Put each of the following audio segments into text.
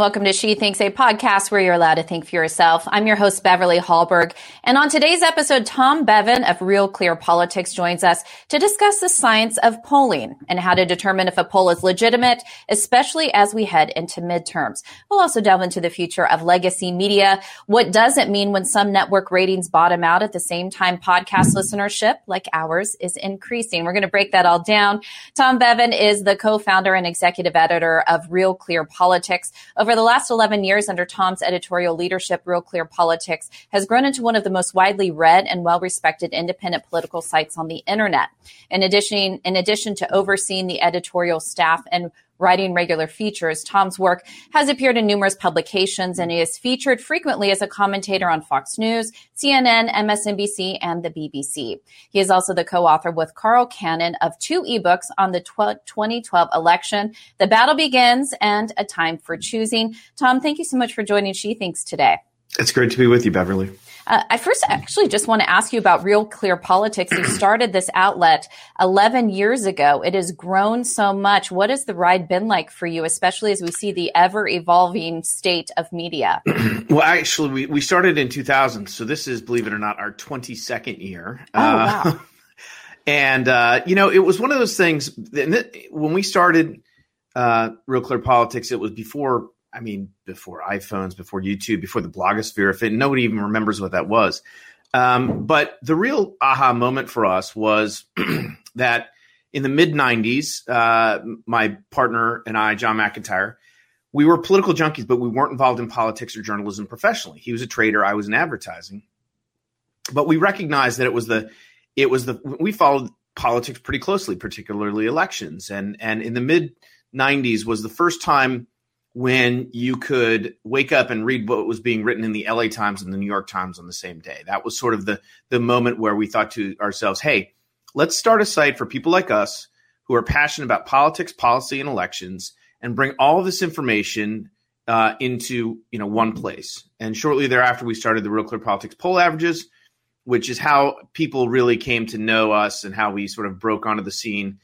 welcome to She Thinks, a podcast where you're allowed to think for yourself. I'm your host, Beverly Hallberg. And on today's episode, Tom Bevan of Real Clear Politics joins us to discuss the science of polling and how to determine if a poll is legitimate, especially as we head into midterms. We'll also delve into the future of legacy media. What does it mean when some network ratings bottom out at the same time podcast listenership, like ours, is increasing? We're going to break that all down. Tom Bevan is the co-founder and executive editor of Real Clear Politics. Over the last 11 years under Tom's editorial leadership, Real Clear Politics has grown into one of the most widely read and well-respected independent political sites on the internet. In addition, in addition to overseeing the editorial staff and writing regular features. Tom's work has appeared in numerous publications and he is featured frequently as a commentator on Fox News, CNN, MSNBC, and the BBC. He is also the co-author with Carl Cannon of two ebooks on the 2012 election, The Battle Begins and A Time for Choosing. Tom, thank you so much for joining She Thinks today. It's great to be with you, Beverly. Uh, I first actually just want to ask you about Real Clear Politics. You started this outlet 11 years ago. It has grown so much. What has the ride been like for you, especially as we see the ever evolving state of media? well, actually, we, we started in 2000. So this is, believe it or not, our 22nd year. Oh, uh, wow. and, uh, you know, it was one of those things when we started uh, Real Clear Politics, it was before I mean, before iPhones, before YouTube, before the blogosphere, if it, nobody even remembers what that was. Um, but the real aha moment for us was that in the mid 90s, uh, my partner and I, John McIntyre, we were political junkies, but we weren't involved in politics or journalism professionally. He was a trader, I was in advertising. But we recognized that it was the, it was the, we followed politics pretty closely, particularly elections. And, and in the mid 90s was the first time when you could wake up and read what was being written in the LA Times and the New York Times on the same day. That was sort of the the moment where we thought to ourselves, "Hey, let's start a site for people like us who are passionate about politics, policy, and elections, and bring all this information uh, into you know one place." And shortly thereafter, we started the Real Clear Politics poll averages, which is how people really came to know us and how we sort of broke onto the scene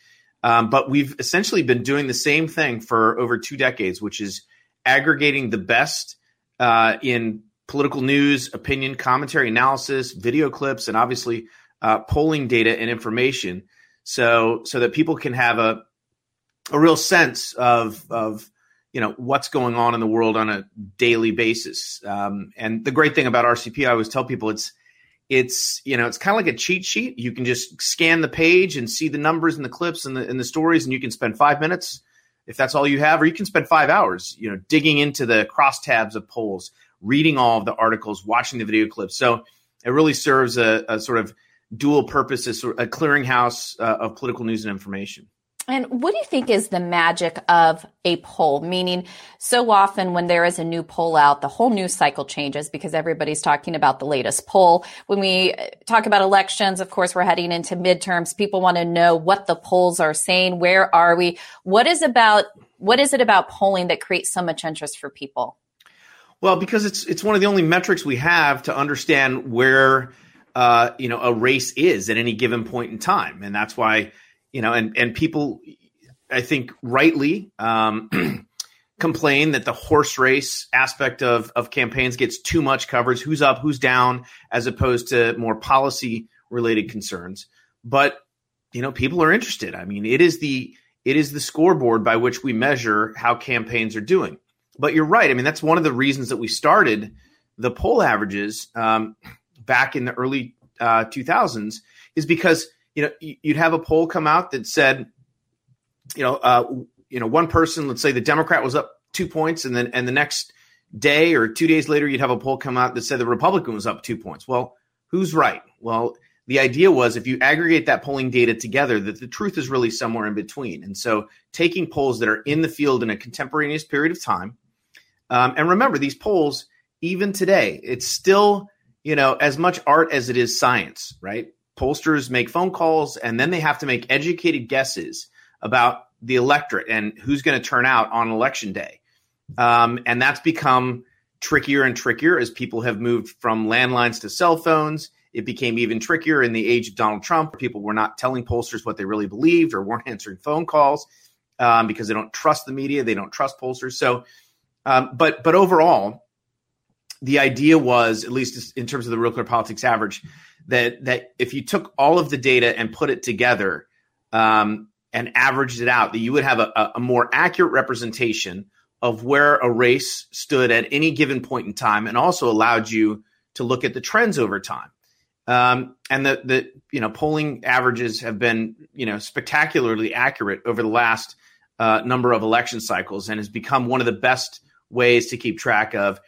um, but we've essentially been doing the same thing for over two decades, which is aggregating the best uh, in political news, opinion, commentary, analysis, video clips, and obviously uh, polling data and information, so so that people can have a a real sense of of you know what's going on in the world on a daily basis. Um, and the great thing about RCP, I always tell people, it's it's you know it's kind of like a cheat sheet. You can just scan the page and see the numbers and the clips and the, and the stories and you can spend five minutes if that's all you have or you can spend five hours you know digging into the crosstabs of polls reading all of the articles watching the video clips. So it really serves a, a sort of dual purpose as a clearinghouse uh, of political news and information and what do you think is the magic of a poll? Meaning, so often when there is a new poll out, the whole news cycle changes because everybody's talking about the latest poll. When we uh, talk about elections, of course, we're heading into midterms. People want to know what the polls are saying. Where are we? What is about, what is it about polling that creates so much interest for people? Well, because it's, it's one of the only metrics we have to understand where, uh, you know, a race is at any given point in time. And that's why, you know, and and people, I think, rightly um, complain that the horse race aspect of of campaigns gets too much coverage. Who's up? Who's down? As opposed to more policy related concerns. But you know, people are interested. I mean, it is the it is the scoreboard by which we measure how campaigns are doing. But you're right. I mean, that's one of the reasons that we started the poll averages um, back in the early uh, 2000s is because you know, you'd have a poll come out that said, you know, uh, you know, one person, let's say the Democrat was up two points, and then and the next day or two days later, you'd have a poll come out that said the Republican was up two points. Well, who's right? Well, the idea was if you aggregate that polling data together, that the truth is really somewhere in between. And so, taking polls that are in the field in a contemporaneous period of time, um, and remember these polls, even today, it's still you know as much art as it is science, right? Pollsters make phone calls and then they have to make educated guesses about the electorate and who's going to turn out on election day. Um, and that's become trickier and trickier as people have moved from landlines to cell phones. It became even trickier in the age of Donald Trump. Where people were not telling pollsters what they really believed or weren't answering phone calls um, because they don't trust the media, they don't trust pollsters. So Um, but but overall, the idea was, at least in terms of the Real Clear Politics average, that that if you took all of the data and put it together um, and averaged it out, that you would have a, a more accurate representation of where a race stood at any given point in time, and also allowed you to look at the trends over time. Um, and the the you know polling averages have been you know spectacularly accurate over the last uh, number of election cycles, and has become one of the best ways to keep track of.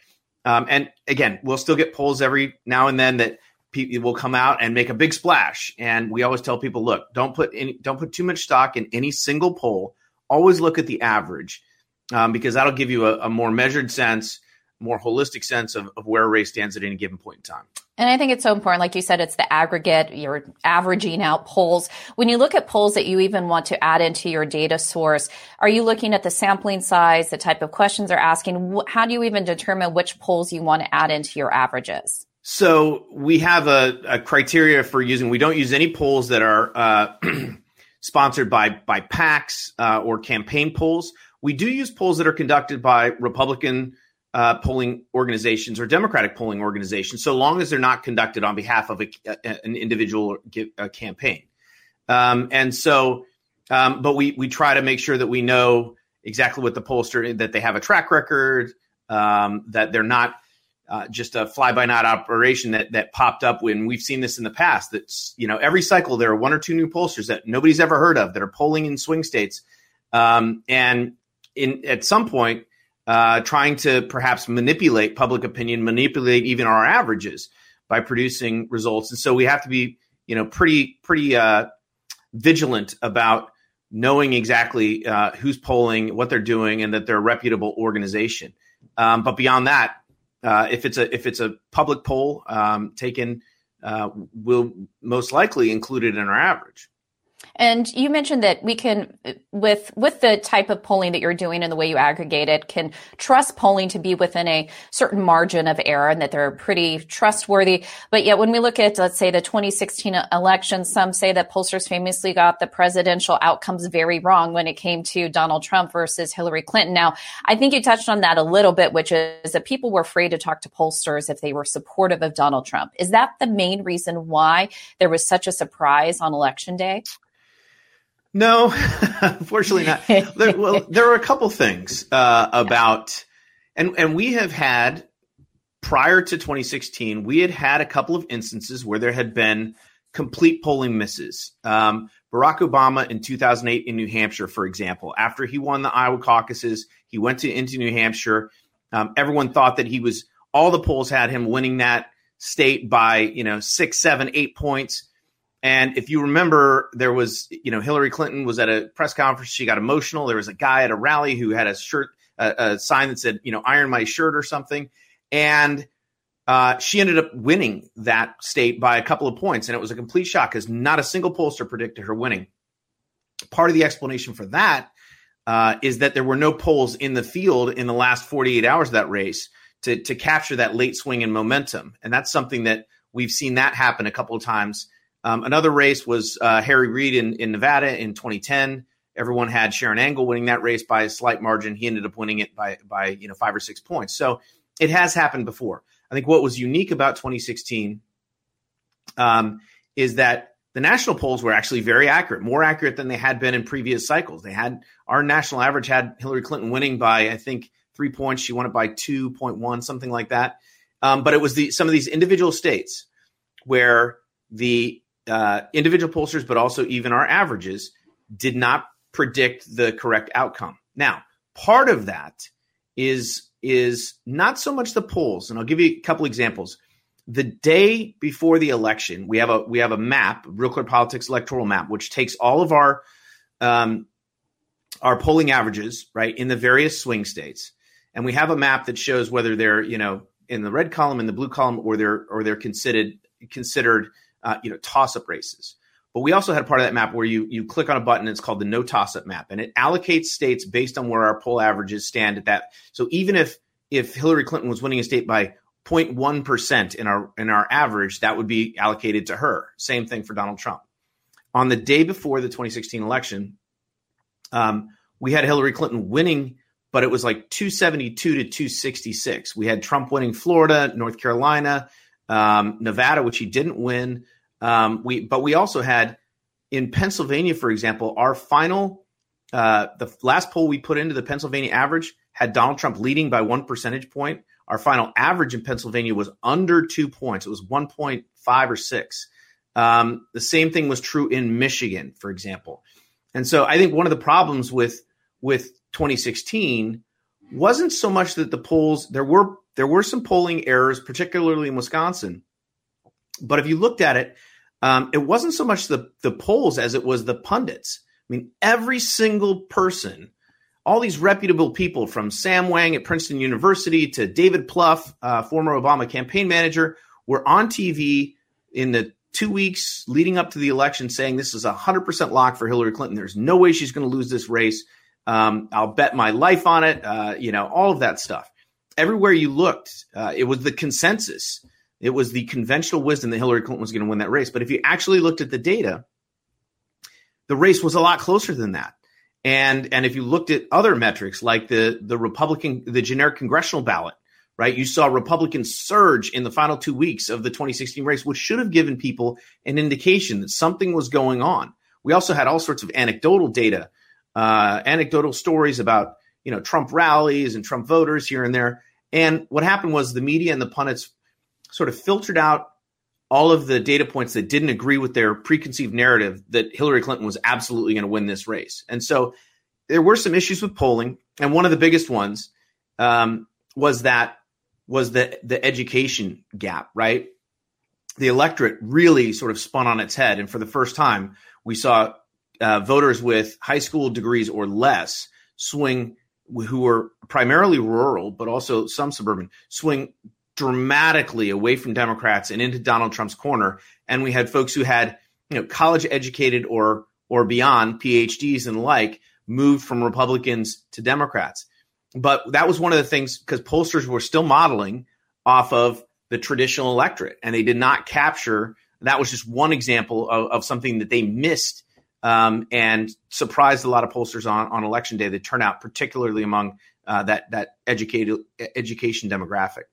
Um, and again, we'll still get polls every now and then that people will come out and make a big splash. And we always tell people, look, don't put any, don't put too much stock in any single poll. Always look at the average um, because that'll give you a, a, more measured sense, more holistic sense of, of where a race stands at any given point in time. And I think it's so important. Like you said, it's the aggregate. You're averaging out polls. When you look at polls that you even want to add into your data source, are you looking at the sampling size, the type of questions they're asking? How do you even determine which polls you want to add into your averages? So we have a, a criteria for using. We don't use any polls that are uh, sponsored by by PACs uh, or campaign polls. We do use polls that are conducted by Republican uh, polling organizations or Democratic polling organizations, so long as they're not conducted on behalf of a, a, an individual campaign. Um, and so, um, but we we try to make sure that we know exactly what the pollster that they have a track record, um, that they're not uh, just a fly by night operation that that popped up when we've seen this in the past. That's you know every cycle there are one or two new pollsters that nobody's ever heard of that are polling in swing states, um, and in at some point uh, trying to perhaps manipulate public opinion, manipulate even our averages by producing results. And so we have to be, you know, pretty pretty uh, vigilant about knowing exactly uh, who's polling, what they're doing, and that they're a reputable organization. Um, but beyond that, uh, if it's a if it's a public poll um, taken, uh, we'll most likely include it in our average. And you mentioned that we can, with with the type of polling that you're doing and the way you aggregate it, can trust polling to be within a certain margin of error and that they're pretty trustworthy. But yet, when we look at, let's say, the 2016 election, some say that pollsters famously got the presidential outcomes very wrong when it came to Donald Trump versus Hillary Clinton. Now, I think you touched on that a little bit, which is that people were afraid to talk to pollsters if they were supportive of Donald Trump. Is that the main reason why there was such a surprise on election day? No, unfortunately not. there, well, there are a couple things uh, about, and and we have had prior to 2016, we had had a couple of instances where there had been complete polling misses. Um, Barack Obama in 2008 in New Hampshire, for example, after he won the Iowa caucuses, he went to into New Hampshire. Um, everyone thought that he was all the polls had him winning that state by you know six, seven, eight points. And if you remember, there was, you know, Hillary Clinton was at a press conference. She got emotional. There was a guy at a rally who had a shirt, a, sign that said, you know, iron my shirt or something. And uh, she ended up winning that state by a couple of points. And it was a complete shock because not a single pollster predicted her winning. Part of the explanation for that uh, is that there were no polls in the field in the last 48 hours of that race to, to capture that late swing in momentum. And that's something that we've seen that happen a couple of times um, another race was uh, Harry Reid in, in Nevada in 2010. Everyone had Sharron Angle winning that race by a slight margin. He ended up winning it by by you know five or six points. So it has happened before. I think what was unique about 2016 um, is that the national polls were actually very accurate, more accurate than they had been in previous cycles. They had our national average had Hillary Clinton winning by I think three points. She won it by 2.1, something like that. Um, but it was the some of these individual states where the uh, individual pollsters, but also even our averages, did not predict the correct outcome. Now, part of that is is not so much the polls, and I'll give you a couple examples. The day before the election, we have a we have a map, Real Clear Politics electoral map, which takes all of our um, our polling averages right in the various swing states, and we have a map that shows whether they're you know in the red column, in the blue column, or they're or they're considered considered uh, you know, toss up races. But we also had a part of that map where you you click on a button. It's called the no toss up map, and it allocates states based on where our poll averages stand at that. So even if if Hillary Clinton was winning a state by 0.1 percent in our in our average, that would be allocated to her. Same thing for Donald Trump. On the day before the 2016 election, um, we had Hillary Clinton winning but it was like 272 to 266. We had Trump winning Florida, North Carolina, um, Nevada, which he didn't win. Um, we, but we also had in Pennsylvania, for example, our final, uh, the last poll we put into the Pennsylvania average had Donald Trump leading by one percentage point. Our final average in Pennsylvania was under two points. It was 1.5 or six. Um, the same thing was true in Michigan, for example. And so I think one of the problems with with 2016 wasn't so much that the polls there were there were some polling errors, particularly in Wisconsin. But if you looked at it, um, it wasn't so much the the polls as it was the pundits. I mean, every single person, all these reputable people, from Sam Wang at Princeton University to David Plouffe, uh, former Obama campaign manager, were on TV in the two weeks leading up to the election saying this is a 100% lock for Hillary Clinton. There's no way she's going to lose this race. Um, I'll bet my life on it. Uh, you know, all of that stuff. Everywhere you looked, uh, it was the consensus. It was the conventional wisdom that Hillary Clinton was going to win that race. But if you actually looked at the data, the race was a lot closer than that. And and if you looked at other metrics like the the Republican the generic congressional ballot, right? You saw Republicans surge in the final two weeks of the 2016 race, which should have given people an indication that something was going on. We also had all sorts of anecdotal data, uh, anecdotal stories about you know Trump rallies and Trump voters here and there. And what happened was the media and the pundits sort of filtered out all of the data points that didn't agree with their preconceived narrative that Hillary Clinton was absolutely going to win this race. And so there were some issues with polling, and one of the biggest ones um, was that was the the education gap, right? The electorate really sort of spun on its head, and for the first time, we saw uh, voters with high school degrees or less swing, who were primarily rural, but also some suburban, swing dramatically away from Democrats and into Donald Trump's corner. And we had folks who had, you know, college educated or or beyond PhDs and like moved from Republicans to Democrats. But that was one of the things because pollsters were still modeling off of the traditional electorate, and they did not capture. That was just one example of, of something that they missed um, and surprised a lot of pollsters on, on election day. The turnout, particularly among uh, that that educated education demographic.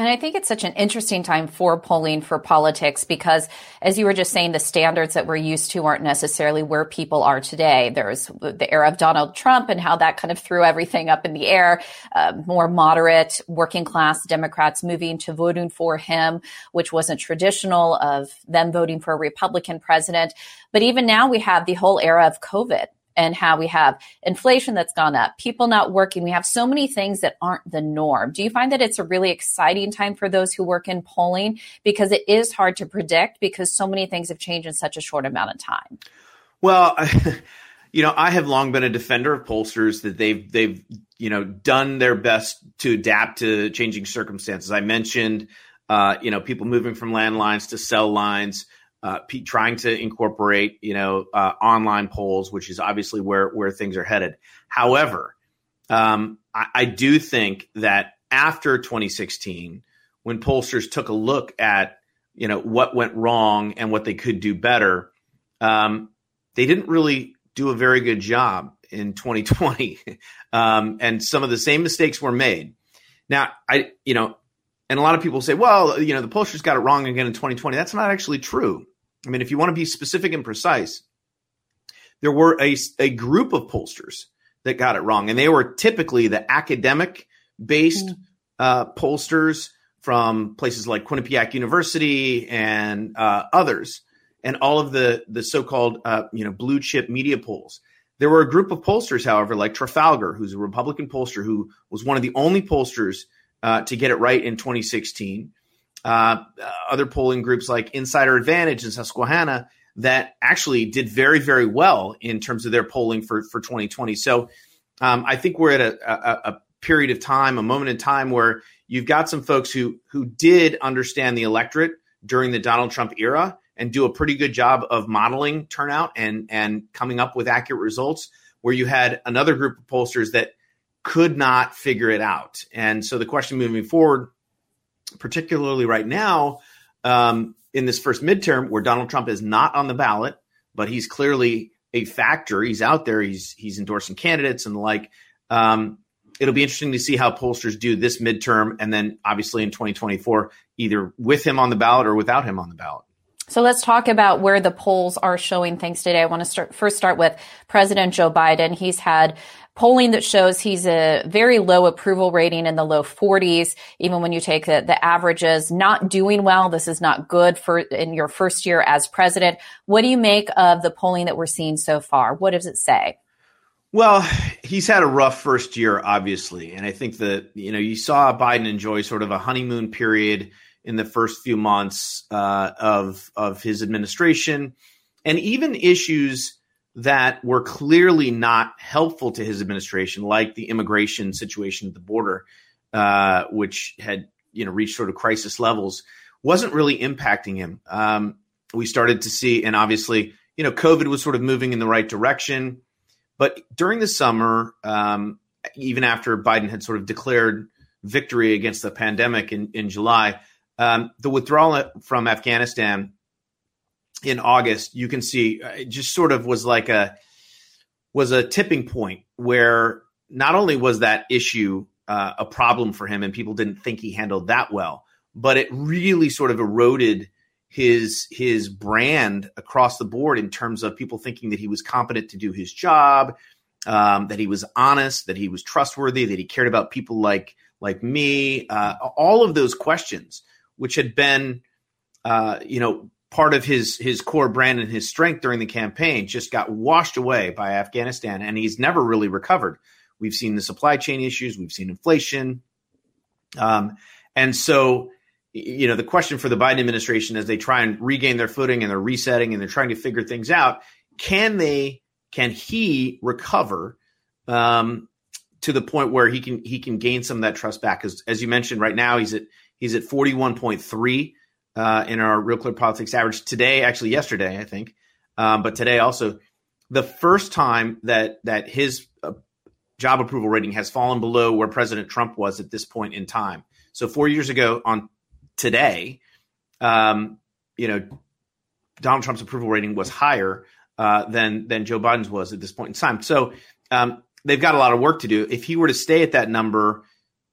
And I think it's such an interesting time for polling for politics because, as you were just saying, the standards that we're used to aren't necessarily where people are today. There's the era of Donald Trump and how that kind of threw everything up in the air. Uh, more moderate, working class Democrats moving to voting for him, which wasn't traditional of them voting for a Republican president. But even now, we have the whole era of COVID and how we have inflation that's gone up, people not working. We have so many things that aren't the norm. Do you find that it's a really exciting time for those who work in polling because it is hard to predict because so many things have changed in such a short amount of time? Well, you know, I have long been a defender of pollsters that they've they've you know done their best to adapt to changing circumstances. I mentioned uh, you know people moving from landlines to cell lines uh, trying to incorporate, you know, uh, online polls, which is obviously where where things are headed. However, um, I, I, do think that after 2016, when pollsters took a look at, you know, what went wrong and what they could do better, um, they didn't really do a very good job in 2020, um, and some of the same mistakes were made. Now, I, you know, and a lot of people say, well, you know, the pollsters got it wrong again in 2020. That's not actually true. I mean, if you want to be specific and precise, there were a, a group of pollsters that got it wrong, and they were typically the academic based mm. uh, pollsters from places like Quinnipiac University and uh, others, and all of the the so called uh, you know blue chip media polls. There were a group of pollsters, however, like Trafalgar, who's a Republican pollster who was one of the only pollsters uh, to get it right in 2016 uh, other polling groups like Insider Advantage and Susquehanna that actually did very, very well in terms of their polling for, for 2020. So um, I think we're at a, a, a, period of time, a moment in time where you've got some folks who who did understand the electorate during the Donald Trump era and do a pretty good job of modeling turnout and and coming up with accurate results. Where you had another group of pollsters that could not figure it out. And so the question moving forward particularly right now um, in this first midterm where Donald Trump is not on the ballot, but he's clearly a factor. He's out there. He's he's endorsing candidates and the like. Um, it'll be interesting to see how pollsters do this midterm, and then obviously in 2024, either with him on the ballot or without him on the ballot. So let's talk about where the polls are showing things today. I want to start first start with President Joe Biden. He's had polling that shows he's a very low approval rating in the low 40s. Even when you take the, the averages, not doing well. This is not good for in your first year as president. What do you make of the polling that we're seeing so far? What does it say? Well, he's had a rough first year, obviously. And I think that, you know, you saw Biden enjoy sort of a honeymoon period in the first few months uh, of of his administration, and even issues that were clearly not helpful to his administration, like the immigration situation at the border, uh, which had you know reached sort of crisis levels, wasn't really impacting him. Um, we started to see, and obviously, you know, COVID was sort of moving in the right direction, but during the summer, um, even after Biden had sort of declared victory against the pandemic in, in July, um, the withdrawal from Afghanistan in August, you can see uh, it just sort of was like a was a tipping point where not only was that issue uh, a problem for him and people didn't think he handled that well, but it really sort of eroded his his brand across the board in terms of people thinking that he was competent to do his job, um, that he was honest, that he was trustworthy, that he cared about people like like me. Uh, all of those questions which had been, uh, you know, part of his his core brand and his strength during the campaign, just got washed away by Afghanistan, and he's never really recovered. We've seen the supply chain issues, we've seen inflation, um, and so you know the question for the Biden administration as they try and regain their footing and they're resetting and they're trying to figure things out, can they? Can he recover? Um, to the point where he can he can gain some of that trust back. Because as you mentioned, right now he's at He's at 41.3 uh, in our Real Clear Politics average today, actually yesterday, I think, um, but today also. The first time that that his uh, job approval rating has fallen below where President Trump was at this point in time. So four years ago on today, um, you know, Donald Trump's approval rating was higher uh, than than Joe Biden's was at this point in time. So um, they've got a lot of work to do. If he were to stay at that number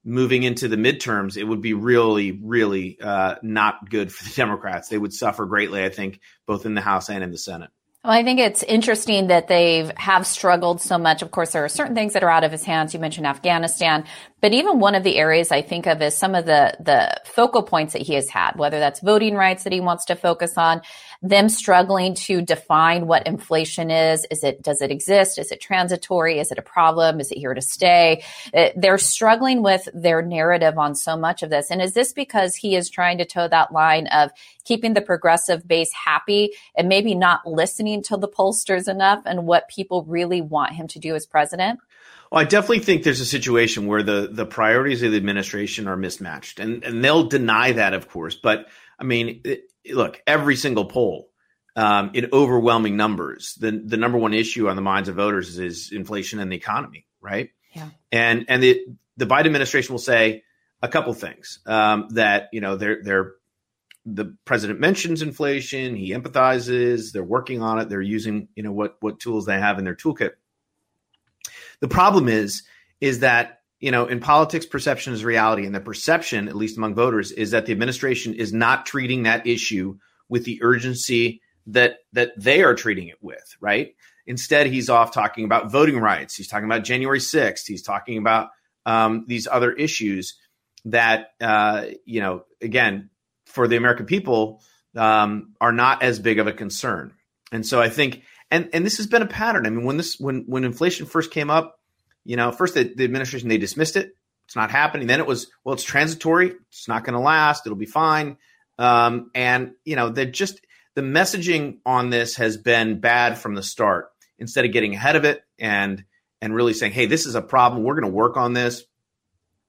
moving into the midterms, it would be really, really uh, not good for the Democrats. They would suffer greatly, I think, both in the House and in the Senate. Well, I think it's interesting that they have struggled so much. Of course, there are certain things that are out of his hands. You mentioned Afghanistan, but even one of the areas I think of is some of the, the focal points that he has had, whether that's voting rights that he wants to focus on, them struggling to define what inflation is. Is it, does it exist? Is it transitory? Is it a problem? Is it here to stay? Uh, they're struggling with their narrative on so much of this. And is this because he is trying to toe that line of keeping the progressive base happy and maybe not listening to the pollsters enough and what people really want him to do as president? Well, I definitely think there's a situation where the the priorities of the administration are mismatched, and and they'll deny that, of course. But I mean, look, every single poll, um, in overwhelming numbers, the the number one issue on the minds of voters is, is inflation and the economy, right? Yeah. And and the the Biden administration will say a couple things um, that you know they're they're the president mentions inflation, he empathizes, they're working on it, they're using you know what what tools they have in their toolkit. The problem is, is that you know, in politics, perception is reality, and the perception, at least among voters, is that the administration is not treating that issue with the urgency that that they are treating it with. Right? Instead, he's off talking about voting rights. He's talking about January sixth. He's talking about um, these other issues that uh, you know, again, for the American people, um, are not as big of a concern. And so I think and and this has been a pattern. I mean, when this when when inflation first came up, you know, first the, the administration they dismissed it. It's not happening. Then it was well, it's transitory. It's not going to last. It'll be fine. Um, and you know, they just the messaging on this has been bad from the start. Instead of getting ahead of it and and really saying, hey, this is a problem. We're going to work on this.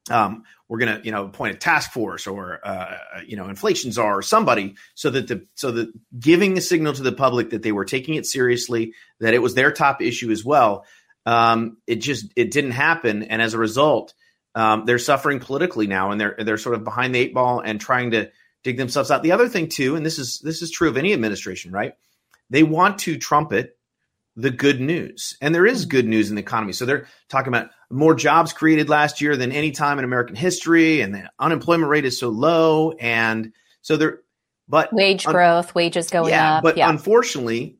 Um, we're going to you know appoint a task force or uh, you know inflation czar or somebody so that the so that giving a signal to the public that they were taking it seriously that it was their top issue as well um, it just it didn't happen and as a result um, they're suffering politically now and they're they're sort of behind the eight ball and trying to dig themselves out the other thing too and this is this is true of any administration right they want to trumpet the good news. And there is good news in the economy. So they're talking about more jobs created last year than any time in American history, and the unemployment rate is so low. And so they're, but wage un- growth, wages going yeah, up. But yeah. unfortunately,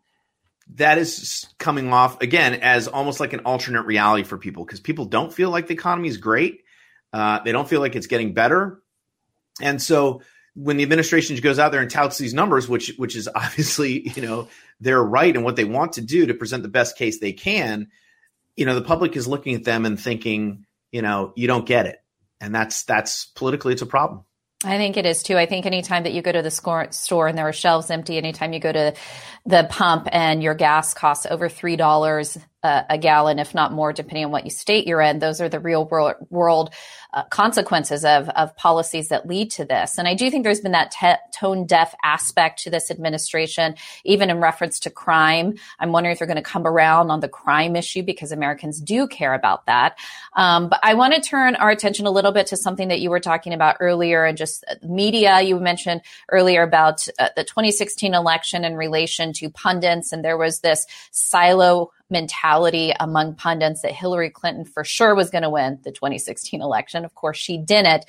that is coming off again as almost like an alternate reality for people because people don't feel like the economy is great. Uh, they don't feel like it's getting better. And so when the administration goes out there and touts these numbers, which which is obviously you know they're right and what they want to do to present the best case they can, you know the public is looking at them and thinking, you know, you don't get it, and that's that's politically it's a problem. I think it is too. I think anytime that you go to the store and there are shelves empty, anytime you go to the pump and your gas costs over three dollars uh, a gallon, if not more, depending on what you state you're in. Those are the real world, world uh, consequences of, of policies that lead to this. And I do think there's been that te- tone deaf aspect to this administration, even in reference to crime. I'm wondering if they're going to come around on the crime issue because Americans do care about that. Um, but I want to turn our attention a little bit to something that you were talking about earlier and just media. You mentioned earlier about uh, the 2016 election in relation to pundits, and there was this silo mentality among pundits that Hillary Clinton for sure was going to win the 2016 election. Of course, she didn't.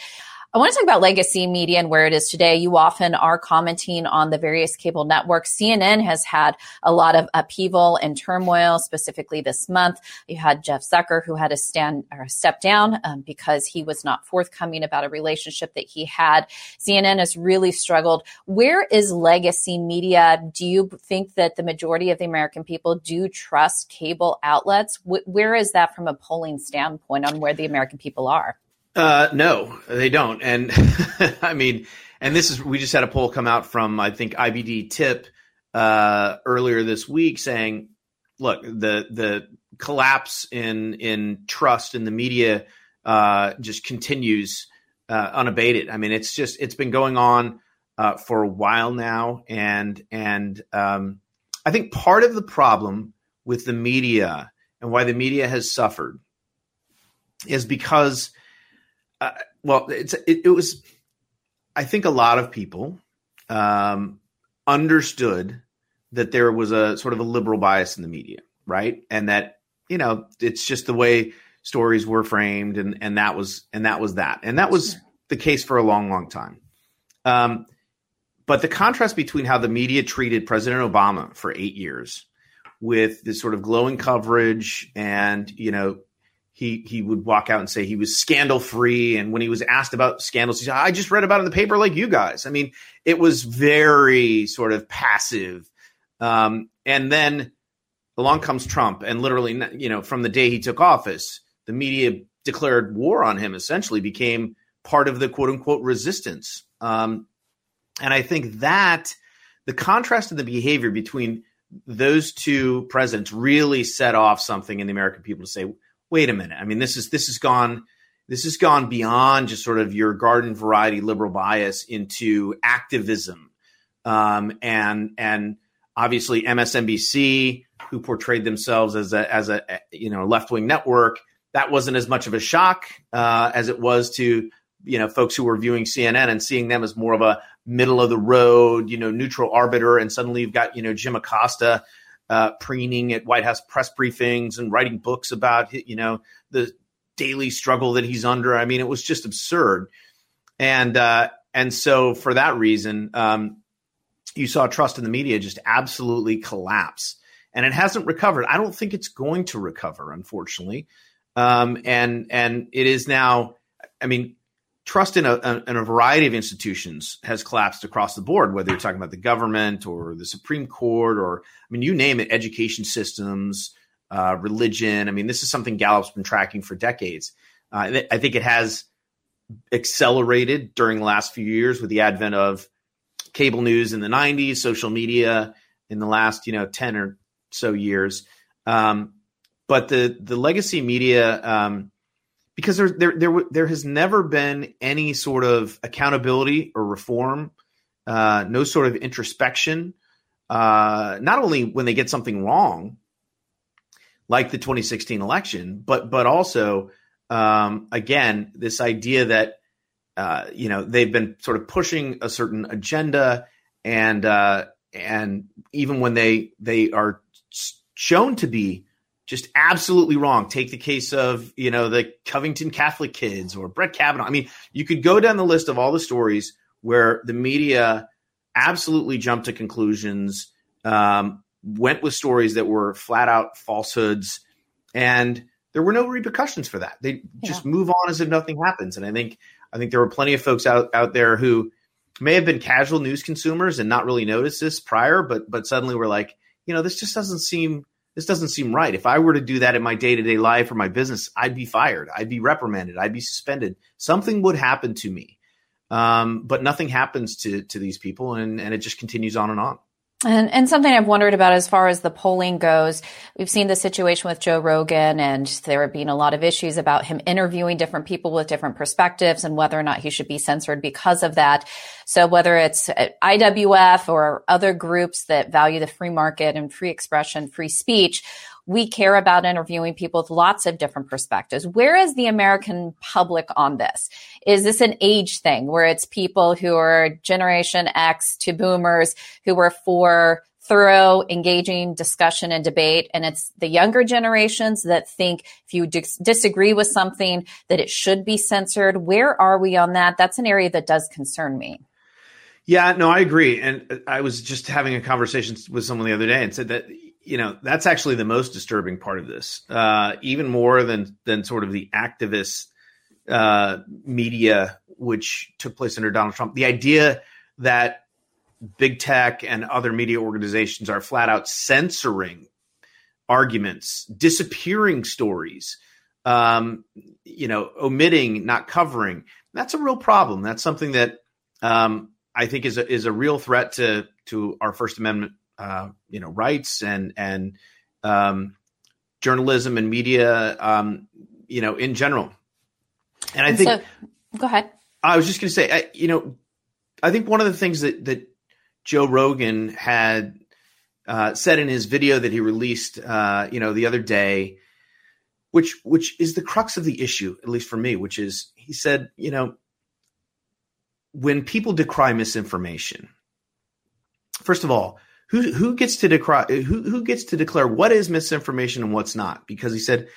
I want to talk about legacy media and where it is today. You often are commenting on the various cable networks. CNN has had a lot of upheaval and turmoil, specifically this month. You had Jeff Zucker, who had to stand or step down um, because he was not forthcoming about a relationship that he had. CNN has really struggled. Where is legacy media? Do you think that the majority of the American people do trust cable outlets? Where is that from a polling standpoint on where the American people are? Uh, no, they don't. And I mean, and this is we just had a poll come out from I think IBD TIPP uh, earlier this week saying, look, the the collapse in in trust in the media uh, just continues uh, unabated. I mean, it's just it's been going on uh, for a while now, and and um, I think part of the problem with the media and why the media has suffered is because uh, well, it's it, it, was. I think a lot of people um, understood that there was a sort of a liberal bias in the media, right? And that you know it's just the way stories were framed, and and that was and that was that, and that was the case for a long, long time. Um, but the contrast between how the media treated President Obama for eight years, with this sort of glowing coverage and you know he he would walk out and say he was scandal free. And when he was asked about scandals, he said, "I just read about it in the paper like you guys." I mean, it was very sort of passive. Um, and then along comes Trump, and literally, you know, from the day he took office, the media declared war on him. Essentially, became part of the quote unquote resistance. Um, and I think that the contrast in the behavior between those two presidents really set off something in the American people to say, wait a minute. I mean, this is this has gone this has gone beyond just sort of your garden variety liberal bias into activism, um, and and obviously MSNBC, who portrayed themselves as a as a you know left wing network, that wasn't as much of a shock uh, as it was to you know folks who were viewing CNN and seeing them as more of a middle of the road, you know, neutral arbiter, and suddenly you've got you know Jim Acosta uh, preening at White House press briefings and writing books about you know the daily struggle that he's under. I mean, it was just absurd, and uh, and so for that reason, um, you saw trust in the media just absolutely collapse, and it hasn't recovered. I don't think it's going to recover, unfortunately, um, and and it is now. I mean, trust in a, in a variety of institutions has collapsed across the board, whether you're talking about the government or the Supreme Court or, I mean, you name it, education systems, uh, religion. I mean, this is something Gallup's been tracking for decades. Uh, I think it has accelerated during the last few years with the advent of cable news in the 90s, social media in the last, you know, 10 or so years. Um, but the, the legacy media, um, because there, there there there has never been any sort of accountability or reform, uh, no sort of introspection. Uh, not only when they get something wrong, like the 2016 election, but but also um, again this idea that uh, you know they've been sort of pushing a certain agenda, and uh, and even when they they are shown to be just absolutely wrong. Take the case of, you know, the Covington Catholic kids or Brett Kavanaugh. I mean, you could go down the list of all the stories where the media absolutely jumped to conclusions, um, went with stories that were flat out falsehoods, and there were no repercussions for that. They yeah. just move on as if nothing happens. And I think I think there were plenty of folks out, out there who may have been casual news consumers and not really noticed this prior, but but suddenly were like, you know, this just doesn't seem this doesn't seem right. If I were to do that in my day to day life or my business, I'd be fired. I'd be reprimanded. I'd be suspended. Something would happen to me. Um, but nothing happens to to these people, and and it just continues on and on. And, and something I've wondered about as far as the polling goes, we've seen the situation with Joe Rogan and there have been a lot of issues about him interviewing different people with different perspectives and whether or not he should be censored because of that. So whether it's IWF or other groups that value the free market and free expression, free speech, we care about interviewing people with lots of different perspectives. Where is the American public on this? Is this an age thing where it's people who are Generation X to boomers who were for thorough, engaging discussion and debate. And it's the younger generations that think if you dis- disagree with something that it should be censored. Where are we on that? That's an area that does concern me. Yeah, no, I agree. And I was just having a conversation with someone the other day and said that you know that's actually the most disturbing part of this, uh, even more than than sort of the activist uh, media which took place under Donald Trump. The idea that big tech and other media organizations are flat out censoring arguments, disappearing stories, um, you know, omitting, not covering. That's a real problem. That's something that um, I think is a, is a real threat to to our First Amendment uh, you know rights and and um, journalism and media, um, you know, in general. And I think. So, go ahead. I was just going to say, I, you know, I think one of the things that that Joe Rogan had uh, said in his video that he released, uh, you know, the other day, which which is the crux of the issue, at least for me, which is he said, you know, when people decry misinformation, first of all, who gets to decry who who gets to declare what is misinformation and what's not? Because he said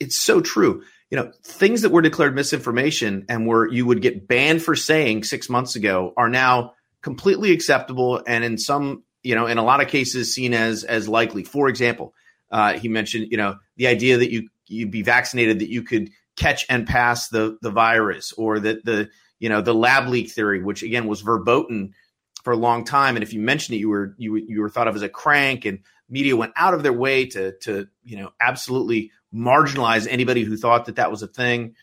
it's so true. You know things that were declared misinformation and were you would get banned for saying 6 months ago are now completely acceptable and in some you know in a lot of cases seen as as likely. For example uh, he mentioned you know the idea that you you'd be vaccinated that you could catch and pass the the virus or that the you know the lab leak theory which again was verboten for a long time. And if you mentioned it, you were you you were thought of as a crank, and media went out of their way to to you know absolutely marginalize anybody who thought that that was a thing.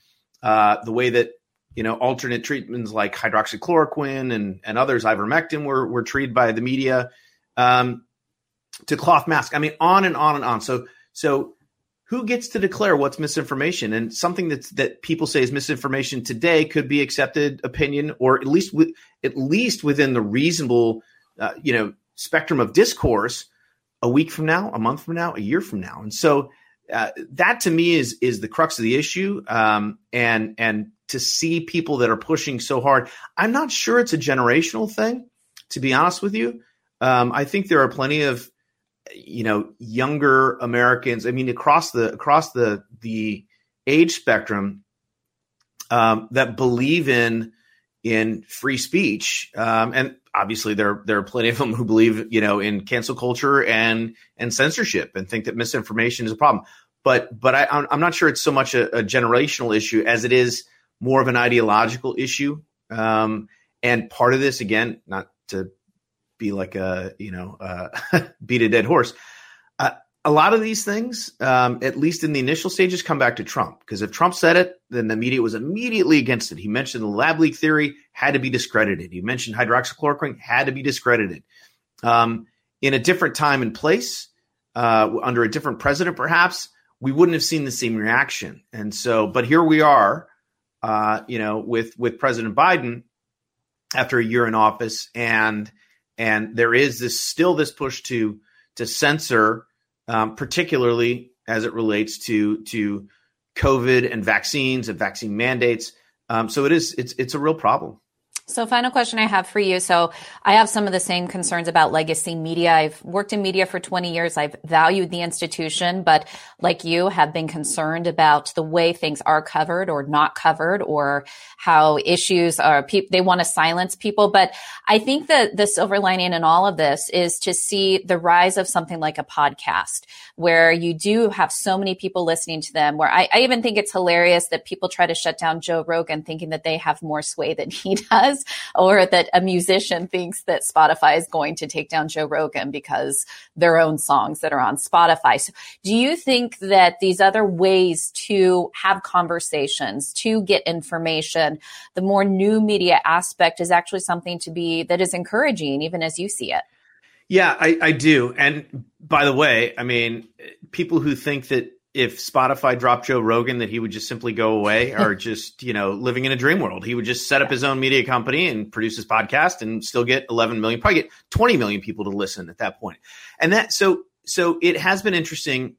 Uh, the way that you know alternate treatments like hydroxychloroquine and and others, ivermectin, were were treated by the media. Um, to cloth mask. I mean, on and on and on. So so who gets to declare what's misinformation? And something that's that people say is misinformation today could be accepted opinion or at least with, at least within the reasonable uh, you know spectrum of discourse a week from now a month from now a year from now. And so uh, that to me is is the crux of the issue. Um, and and to see people that are pushing so hard i'm not sure it's a generational thing to be honest with you. Um, i think there are plenty of you know younger Americans. I mean, across the across the the age spectrum um, that believe in in free speech, um, and obviously there there are plenty of them who believe you know in cancel culture and and censorship and think that misinformation is a problem. But but I, I'm not sure it's so much a, a generational issue as it is more of an ideological issue. Um, and part of this, again, not to be like a you know uh, beat a dead horse. Uh, a lot of these things, um, at least in the initial stages, come back to Trump because if Trump said it, then the media was immediately against it. He mentioned the lab leak theory had to be discredited. He mentioned hydroxychloroquine had to be discredited. Um, in a different time and place, uh, under a different president, perhaps we wouldn't have seen the same reaction. And so, but here we are, uh, you know, with with President Biden after a year in office, and and there is this still this push to to censor, um, particularly as it relates to to COVID and vaccines and vaccine mandates. Um, so it is it's it's a real problem. So, final question I have for you. So, I have some of the same concerns about legacy media. I've worked in media for 20 years. I've valued the institution, but like you, have been concerned about the way things are covered or not covered, or how issues are. Pe- they want to silence people. But I think that the silver lining in all of this is to see the rise of something like a podcast, where you do have so many people listening to them. Where I, I even think it's hilarious that people try to shut down Joe Rogan, thinking that they have more sway than he does or that a musician thinks that Spotify is going to take down Joe Rogan because their own songs that are on Spotify. So do you think that these other ways to have conversations, to get information, the more new media aspect is actually something to be that is encouraging, even as you see it? Yeah, I, I do. And by the way, I mean, people who think that if Spotify dropped Joe Rogan that he would just simply go away or just, you know, living in a dream world. He would just set up his own media company and produce his podcast and still get 11 million, probably get 20 million people to listen at that point. And that, so, so it has been interesting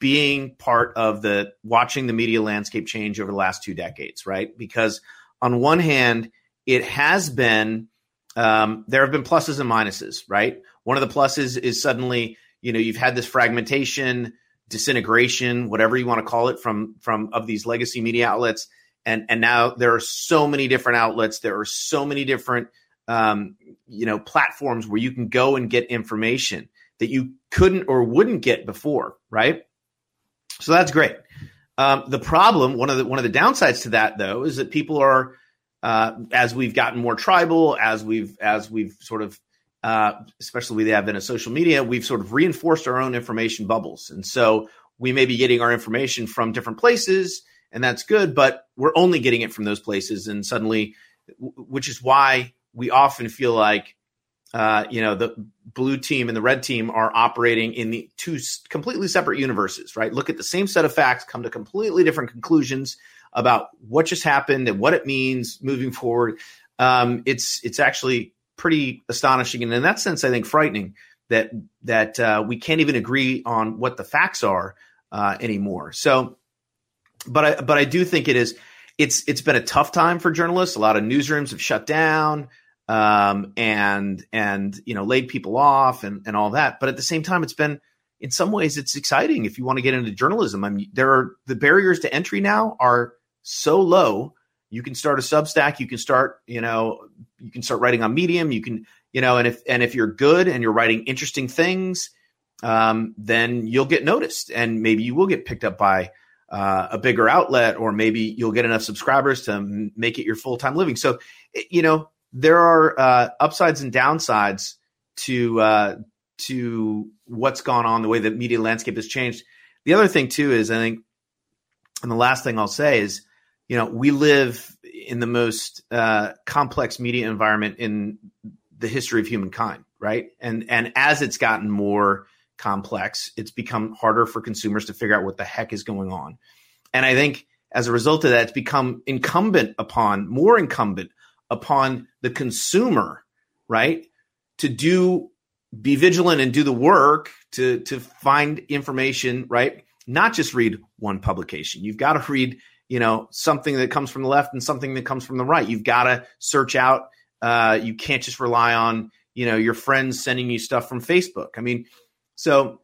being part of the watching the media landscape change over the last two decades, right? Because on one hand, it has been, um, there have been pluses and minuses, right? One of the pluses is suddenly, you know, you've had this fragmentation, disintegration, whatever you want to call it, from from of these legacy media outlets. And and now there are so many different outlets. There are so many different um, you know platforms where you can go and get information that you couldn't or wouldn't get before, right? So that's great. Um, the problem, one of the one of the downsides to that, though, is that people are, uh, as we've gotten more tribal, as we've as we've sort of uh, especially with the advent of social media, we've sort of reinforced our own information bubbles. And so we may be getting our information from different places, and that's good, but we're only getting it from those places. And suddenly, which is why we often feel like, uh, you know, the blue team and the red team are operating in the two completely separate universes, right? Look at the same set of facts, come to completely different conclusions about what just happened and what it means moving forward. Um, it's it's actually pretty astonishing, and in that sense, I think frightening that that uh, we can't even agree on what the facts are uh, anymore. So, but I but I do think it is it's it's been a tough time for journalists. A lot of newsrooms have shut down um, and and you know laid people off and and all that. But at the same time, it's been in some ways it's exciting if you want to get into journalism. I mean, there are the barriers to entry now are so low you can start a substack you can start you know you can start writing on medium you can you know and if and if you're good and you're writing interesting things um, then you'll get noticed and maybe you will get picked up by uh, a bigger outlet or maybe you'll get enough subscribers to make it your full-time living. So you know there are uh, upsides and downsides to uh, to what's gone on the way that media landscape has changed. The other thing too is i think and the last thing i'll say is you know, we live in the most uh, complex media environment in the history of humankind, right? And and as it's gotten more complex, it's become harder for consumers to figure out what the heck is going on. And I think as a result of that, it's become incumbent upon, more incumbent upon the consumer, right, to do be vigilant and do the work to to find information, right? Not just read one publication. You've got to read you know something that comes from the left and something that comes from the right. You've got to search out. Uh, you can't just rely on you know your friends sending you stuff from Facebook. I mean, so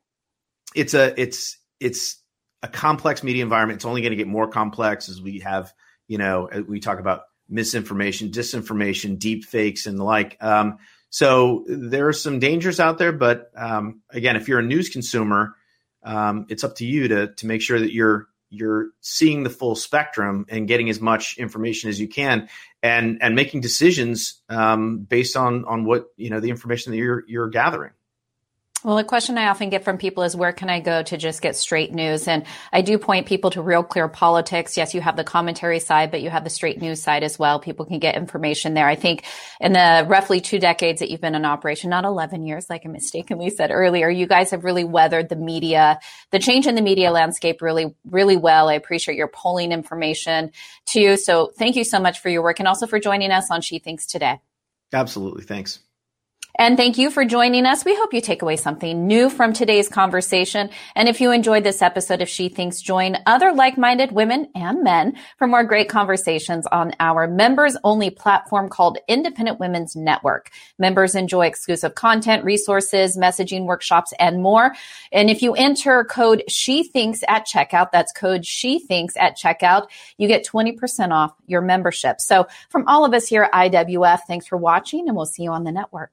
it's a it's it's a complex media environment. It's only going to get more complex as we have you know we talk about misinformation, disinformation, deep fakes, and the like. Um, so there are some dangers out there, but um, again, if you're a news consumer, um, it's up to you to to make sure that you're you're seeing the full spectrum and getting as much information as you can and and making decisions um, based on on what you know the information that you're you're gathering well, a question I often get from people is where can I go to just get straight news? And I do point people to Real Clear Politics. Yes, you have the commentary side, but you have the straight news side as well. People can get information there. I think in the roughly two decades that you've been in operation, not 11 years, like I mistakenly said earlier, you guys have really weathered the media, the change in the media landscape really, really well. I appreciate your polling information too. So thank you so much for your work and also for joining us on She Thinks Today. Absolutely. Thanks. And thank you for joining us. We hope you take away something new from today's conversation. And if you enjoyed this episode of She Thinks, join other like-minded women and men for more great conversations on our members only platform called Independent Women's Network. Members enjoy exclusive content, resources, messaging workshops, and more. And if you enter code She Thinks at checkout, that's code She Thinks at checkout, you get 20% off your membership. So from all of us here at IWF, thanks for watching and we'll see you on the network.